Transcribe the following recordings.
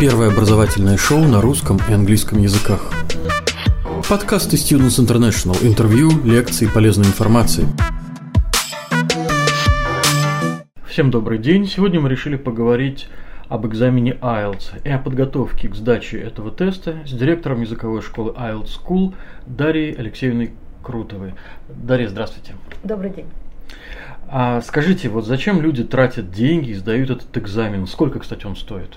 Первое образовательное шоу на русском и английском языках. Подкасты Students International. Интервью, лекции, полезной информации. Всем добрый день. Сегодня мы решили поговорить об экзамене IELTS и о подготовке к сдаче этого теста с директором языковой школы IELTS School Дарьей Алексеевной Крутовой. Дарья, здравствуйте. Добрый день. А скажите, вот зачем люди тратят деньги и сдают этот экзамен? Сколько, кстати, он стоит?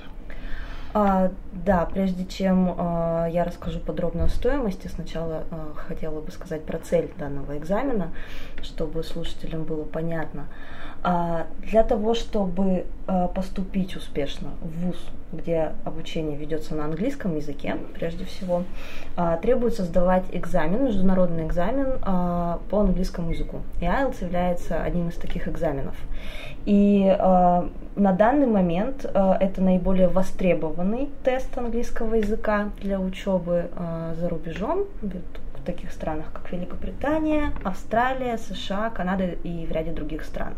А, да, прежде чем а, я расскажу подробно о стоимости, сначала а, хотела бы сказать про цель данного экзамена, чтобы слушателям было понятно. А, для того, чтобы а, поступить успешно в ВУЗ, где обучение ведется на английском языке, прежде всего, а, требуется сдавать экзамен, международный экзамен а, по английскому языку. И IELTS является одним из таких экзаменов. И э, на данный момент э, это наиболее востребованный тест английского языка для учебы э, за рубежом в таких странах, как Великобритания, Австралия, США, Канада и в ряде других стран.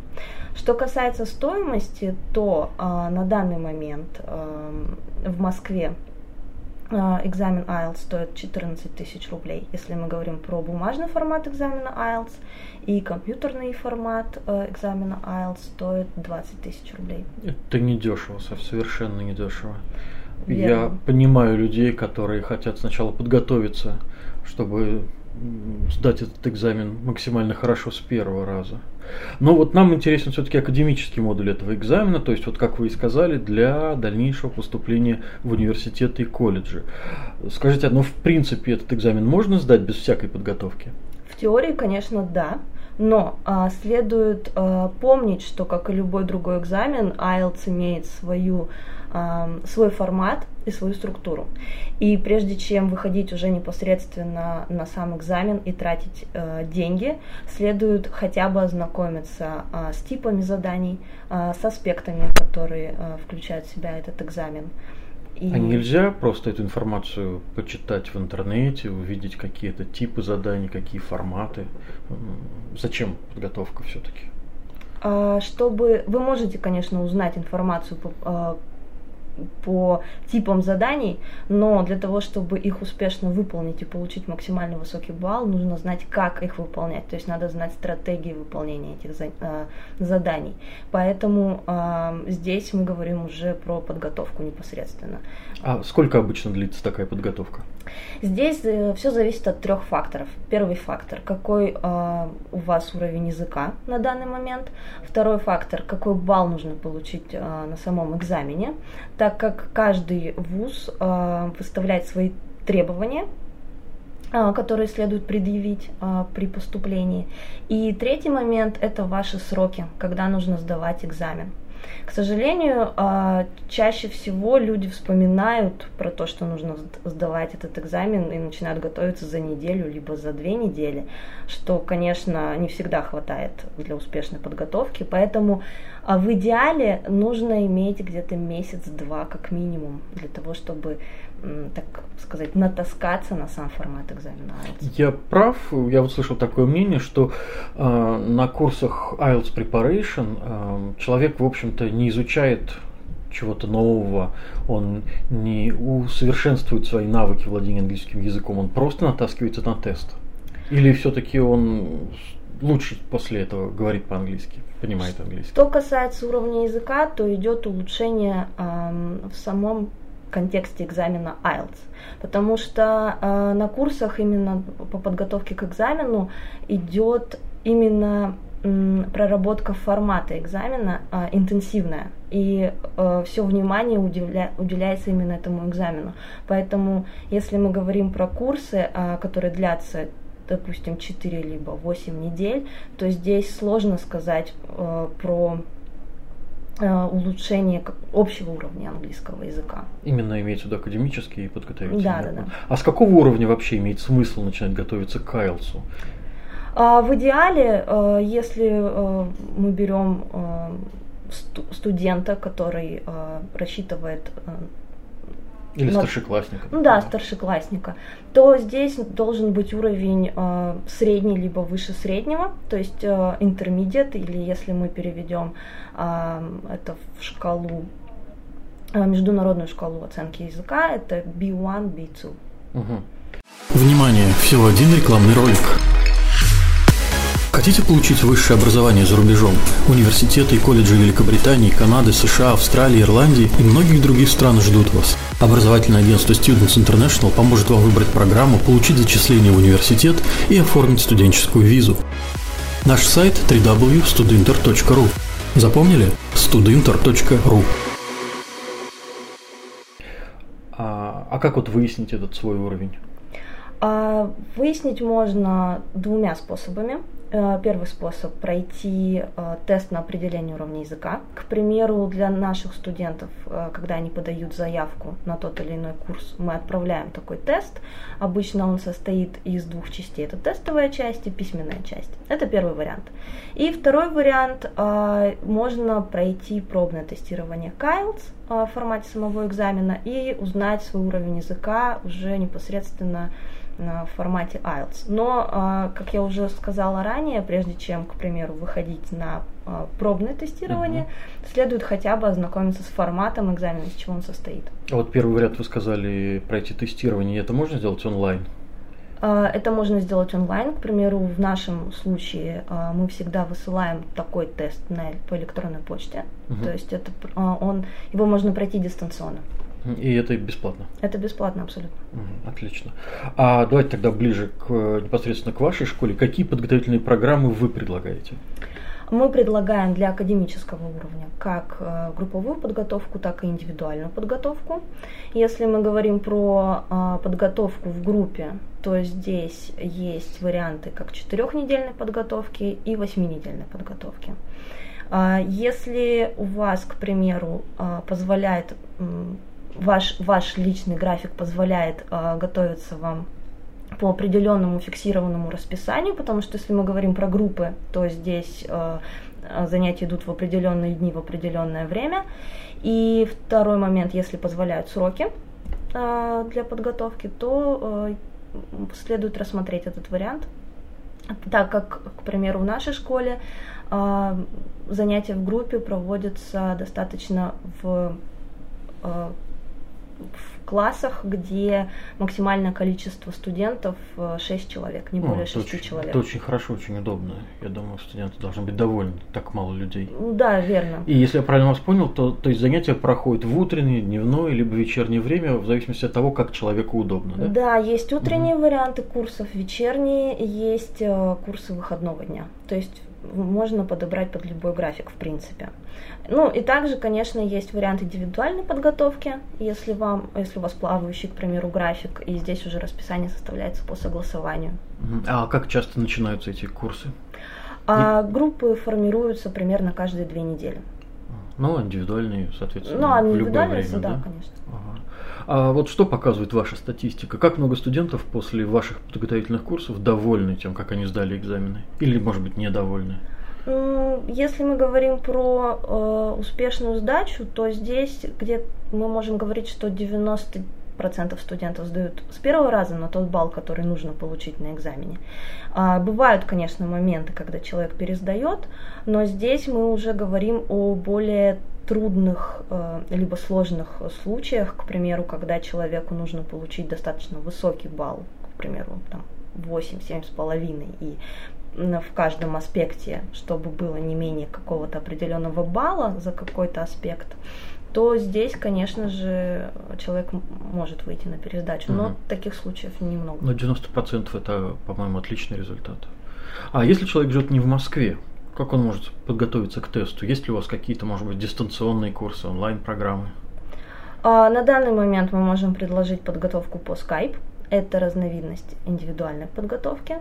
Что касается стоимости, то э, на данный момент э, в Москве экзамен IELTS стоит 14 тысяч рублей, если мы говорим про бумажный формат экзамена IELTS, и компьютерный формат э, экзамена IELTS стоит 20 тысяч рублей. Это не дешево, совершенно не дешево. Верно. Я понимаю людей, которые хотят сначала подготовиться, чтобы сдать этот экзамен максимально хорошо с первого раза. Но вот нам интересен все-таки академический модуль этого экзамена, то есть вот как вы и сказали, для дальнейшего поступления в университеты и колледжи. Скажите, ну в принципе этот экзамен можно сдать без всякой подготовки? В теории, конечно, да. Но а, следует а, помнить, что, как и любой другой экзамен, IELTS имеет свою, а, свой формат и свою структуру. И прежде чем выходить уже непосредственно на сам экзамен и тратить а, деньги, следует хотя бы ознакомиться а, с типами заданий, а, с аспектами, которые а, включают в себя этот экзамен. И... А нельзя просто эту информацию почитать в интернете, увидеть какие-то типы заданий, какие форматы? Зачем подготовка все-таки? А, чтобы вы можете, конечно, узнать информацию по типам заданий, но для того, чтобы их успешно выполнить и получить максимально высокий балл, нужно знать, как их выполнять. То есть надо знать стратегии выполнения этих э, заданий. Поэтому э, здесь мы говорим уже про подготовку непосредственно. А сколько обычно длится такая подготовка? Здесь э, все зависит от трех факторов. Первый фактор, какой э, у вас уровень языка на данный момент. Второй фактор, какой балл нужно получить э, на самом экзамене, так как каждый вуз э, выставляет свои требования э, которые следует предъявить э, при поступлении. И третий момент – это ваши сроки, когда нужно сдавать экзамен. К сожалению, а, чаще всего люди вспоминают про то, что нужно сдавать этот экзамен и начинают готовиться за неделю, либо за две недели, что, конечно, не всегда хватает для успешной подготовки. Поэтому а, в идеале нужно иметь где-то месяц-два как минимум для того, чтобы так сказать, натаскаться на сам формат экзамена IELTS. Я прав, я вот слышал такое мнение, что э, на курсах IELTS Preparation э, человек, в общем-то, не изучает чего-то нового, он не усовершенствует свои навыки владения английским языком, он просто натаскивается на тест. Или все-таки он лучше после этого говорит по-английски, понимает английский? Что касается уровня языка, то идет улучшение э, в самом контексте экзамена IELTS. Потому что э, на курсах именно по подготовке к экзамену идет именно проработка формата экзамена э, интенсивная. И э, все внимание уделя, уделяется именно этому экзамену. Поэтому, если мы говорим про курсы, э, которые длятся допустим, 4 либо 8 недель, то здесь сложно сказать э, про улучшение общего уровня английского языка. Именно имеется в виду академический и подготовительный. Да, да, да. А с какого уровня вообще имеет смысл начинать готовиться к IELTS? А, в идеале, э, если э, мы берем студента, который рассчитывает или но, старшеклассника. Ну да, старшеклассника. То здесь должен быть уровень э, средний либо выше среднего, то есть э, intermediate, или если мы переведем э, это в шкалу международную шкалу оценки языка, это B1, B2. Угу. Внимание, всего один рекламный ролик. Хотите получить высшее образование за рубежом? Университеты и колледжи Великобритании, Канады, США, Австралии, Ирландии и многих других стран ждут вас. Образовательное агентство Students International поможет вам выбрать программу, получить зачисление в университет и оформить студенческую визу. Наш сайт www.studinter.ru Запомнили? studinter.ru а, а как вот выяснить этот свой уровень? А, выяснить можно двумя способами. Э, первый способ – пройти э, тест на определение уровня языка. К примеру, для наших студентов, э, когда они подают заявку на тот или иной курс, мы отправляем такой тест. Обычно он состоит из двух частей. Это тестовая часть и письменная часть. Это первый вариант. И второй вариант – можно пройти пробное тестирование KILES в формате самого экзамена и узнать свой уровень языка уже непосредственно в формате IELTS. Но, а, как я уже сказала ранее, прежде чем, к примеру, выходить на а, пробное тестирование, угу. следует хотя бы ознакомиться с форматом экзамена, из чего он состоит. А вот первый вариант вы сказали пройти тестирование. Это можно сделать онлайн? Это можно сделать онлайн. К примеру, в нашем случае мы всегда высылаем такой тест на, по электронной почте. Угу. То есть это, он, его можно пройти дистанционно. И это бесплатно? Это бесплатно, абсолютно. Отлично. А давайте тогда ближе к, непосредственно к вашей школе. Какие подготовительные программы вы предлагаете? Мы предлагаем для академического уровня как э, групповую подготовку, так и индивидуальную подготовку. Если мы говорим про э, подготовку в группе, то здесь есть варианты как четырехнедельной подготовки и восьминедельной подготовки. А если у вас, к примеру, э, позволяет ваш, ваш личный график позволяет э, готовиться вам по определенному фиксированному расписанию, потому что если мы говорим про группы, то здесь э, занятия идут в определенные дни, в определенное время. И второй момент, если позволяют сроки э, для подготовки, то э, следует рассмотреть этот вариант, так как, к примеру, в нашей школе э, занятия в группе проводятся достаточно в э, в классах, где максимальное количество студентов 6 э, человек, не более 6 очень, человек. Это очень хорошо, очень удобно. Я думаю, студенты должны быть довольны, так мало людей. Да, верно. И если я правильно вас понял, то, то есть занятия проходят в утреннее, дневное, либо вечернее время, в зависимости от того, как человеку удобно, да? Да, есть утренние угу. варианты курсов, вечерние, есть э, курсы выходного дня. То есть можно подобрать под любой график, в принципе. Ну и также, конечно, есть вариант индивидуальной подготовки, если вам, если у вас плавающий, к примеру, график, и здесь уже расписание составляется по согласованию. А как часто начинаются эти курсы? А, группы формируются примерно каждые две недели. Ну, индивидуальные, соответственно, ну, а в любое время, да, да? конечно. Ага. А вот что показывает ваша статистика? Как много студентов после ваших подготовительных курсов довольны тем, как они сдали экзамены? Или, может быть, недовольны? Если мы говорим про э, успешную сдачу, то здесь где мы можем говорить, что 90 процентов студентов сдают с первого раза на тот балл, который нужно получить на экзамене. А, бывают, конечно, моменты, когда человек пересдает, но здесь мы уже говорим о более трудных э, либо сложных случаях, к примеру, когда человеку нужно получить достаточно высокий балл, к примеру, там 8, 7,5, и в каждом аспекте, чтобы было не менее какого-то определенного балла за какой-то аспект, то здесь, конечно же, человек может выйти на пересдачу. Но угу. таких случаев немного. Но 90% это, по-моему, отличный результат. А если человек живет не в Москве, как он может подготовиться к тесту? Есть ли у вас какие-то, может быть, дистанционные курсы, онлайн-программы? А, на данный момент мы можем предложить подготовку по Skype. Это разновидность индивидуальной подготовки.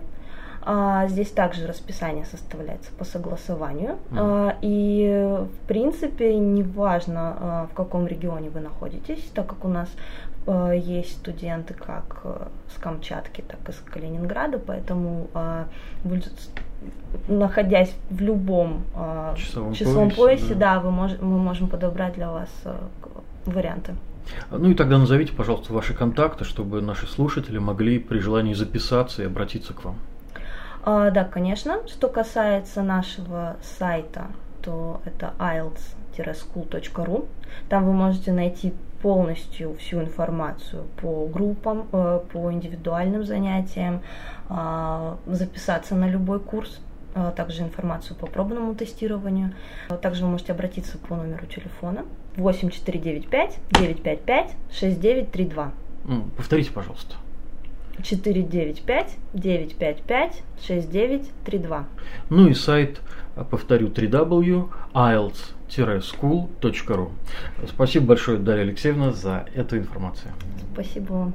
А, здесь также расписание составляется по согласованию. Mm. И, в принципе, неважно, в каком регионе вы находитесь, так как у нас есть студенты как а, с Камчатки, так и с Калининграда, поэтому находясь в любом а, часовом, часовом поясе, поясе да. да, вы мож, мы можем подобрать для вас а, варианты. Ну и тогда назовите, пожалуйста, ваши контакты, чтобы наши слушатели могли при желании записаться и обратиться к вам. А, да, конечно. Что касается нашего сайта, то это ielts-school.ru. Там вы можете найти полностью всю информацию по группам, э, по индивидуальным занятиям, а, записаться на любой курс, а также информацию по пробному тестированию. Также вы можете обратиться по номеру телефона 8495 955 6932. Повторите, пожалуйста. 495 955 6932. Ну и сайт, повторю, www.ielts-school.ru. Спасибо большое, Дарья Алексеевна, за эту информацию. Спасибо вам.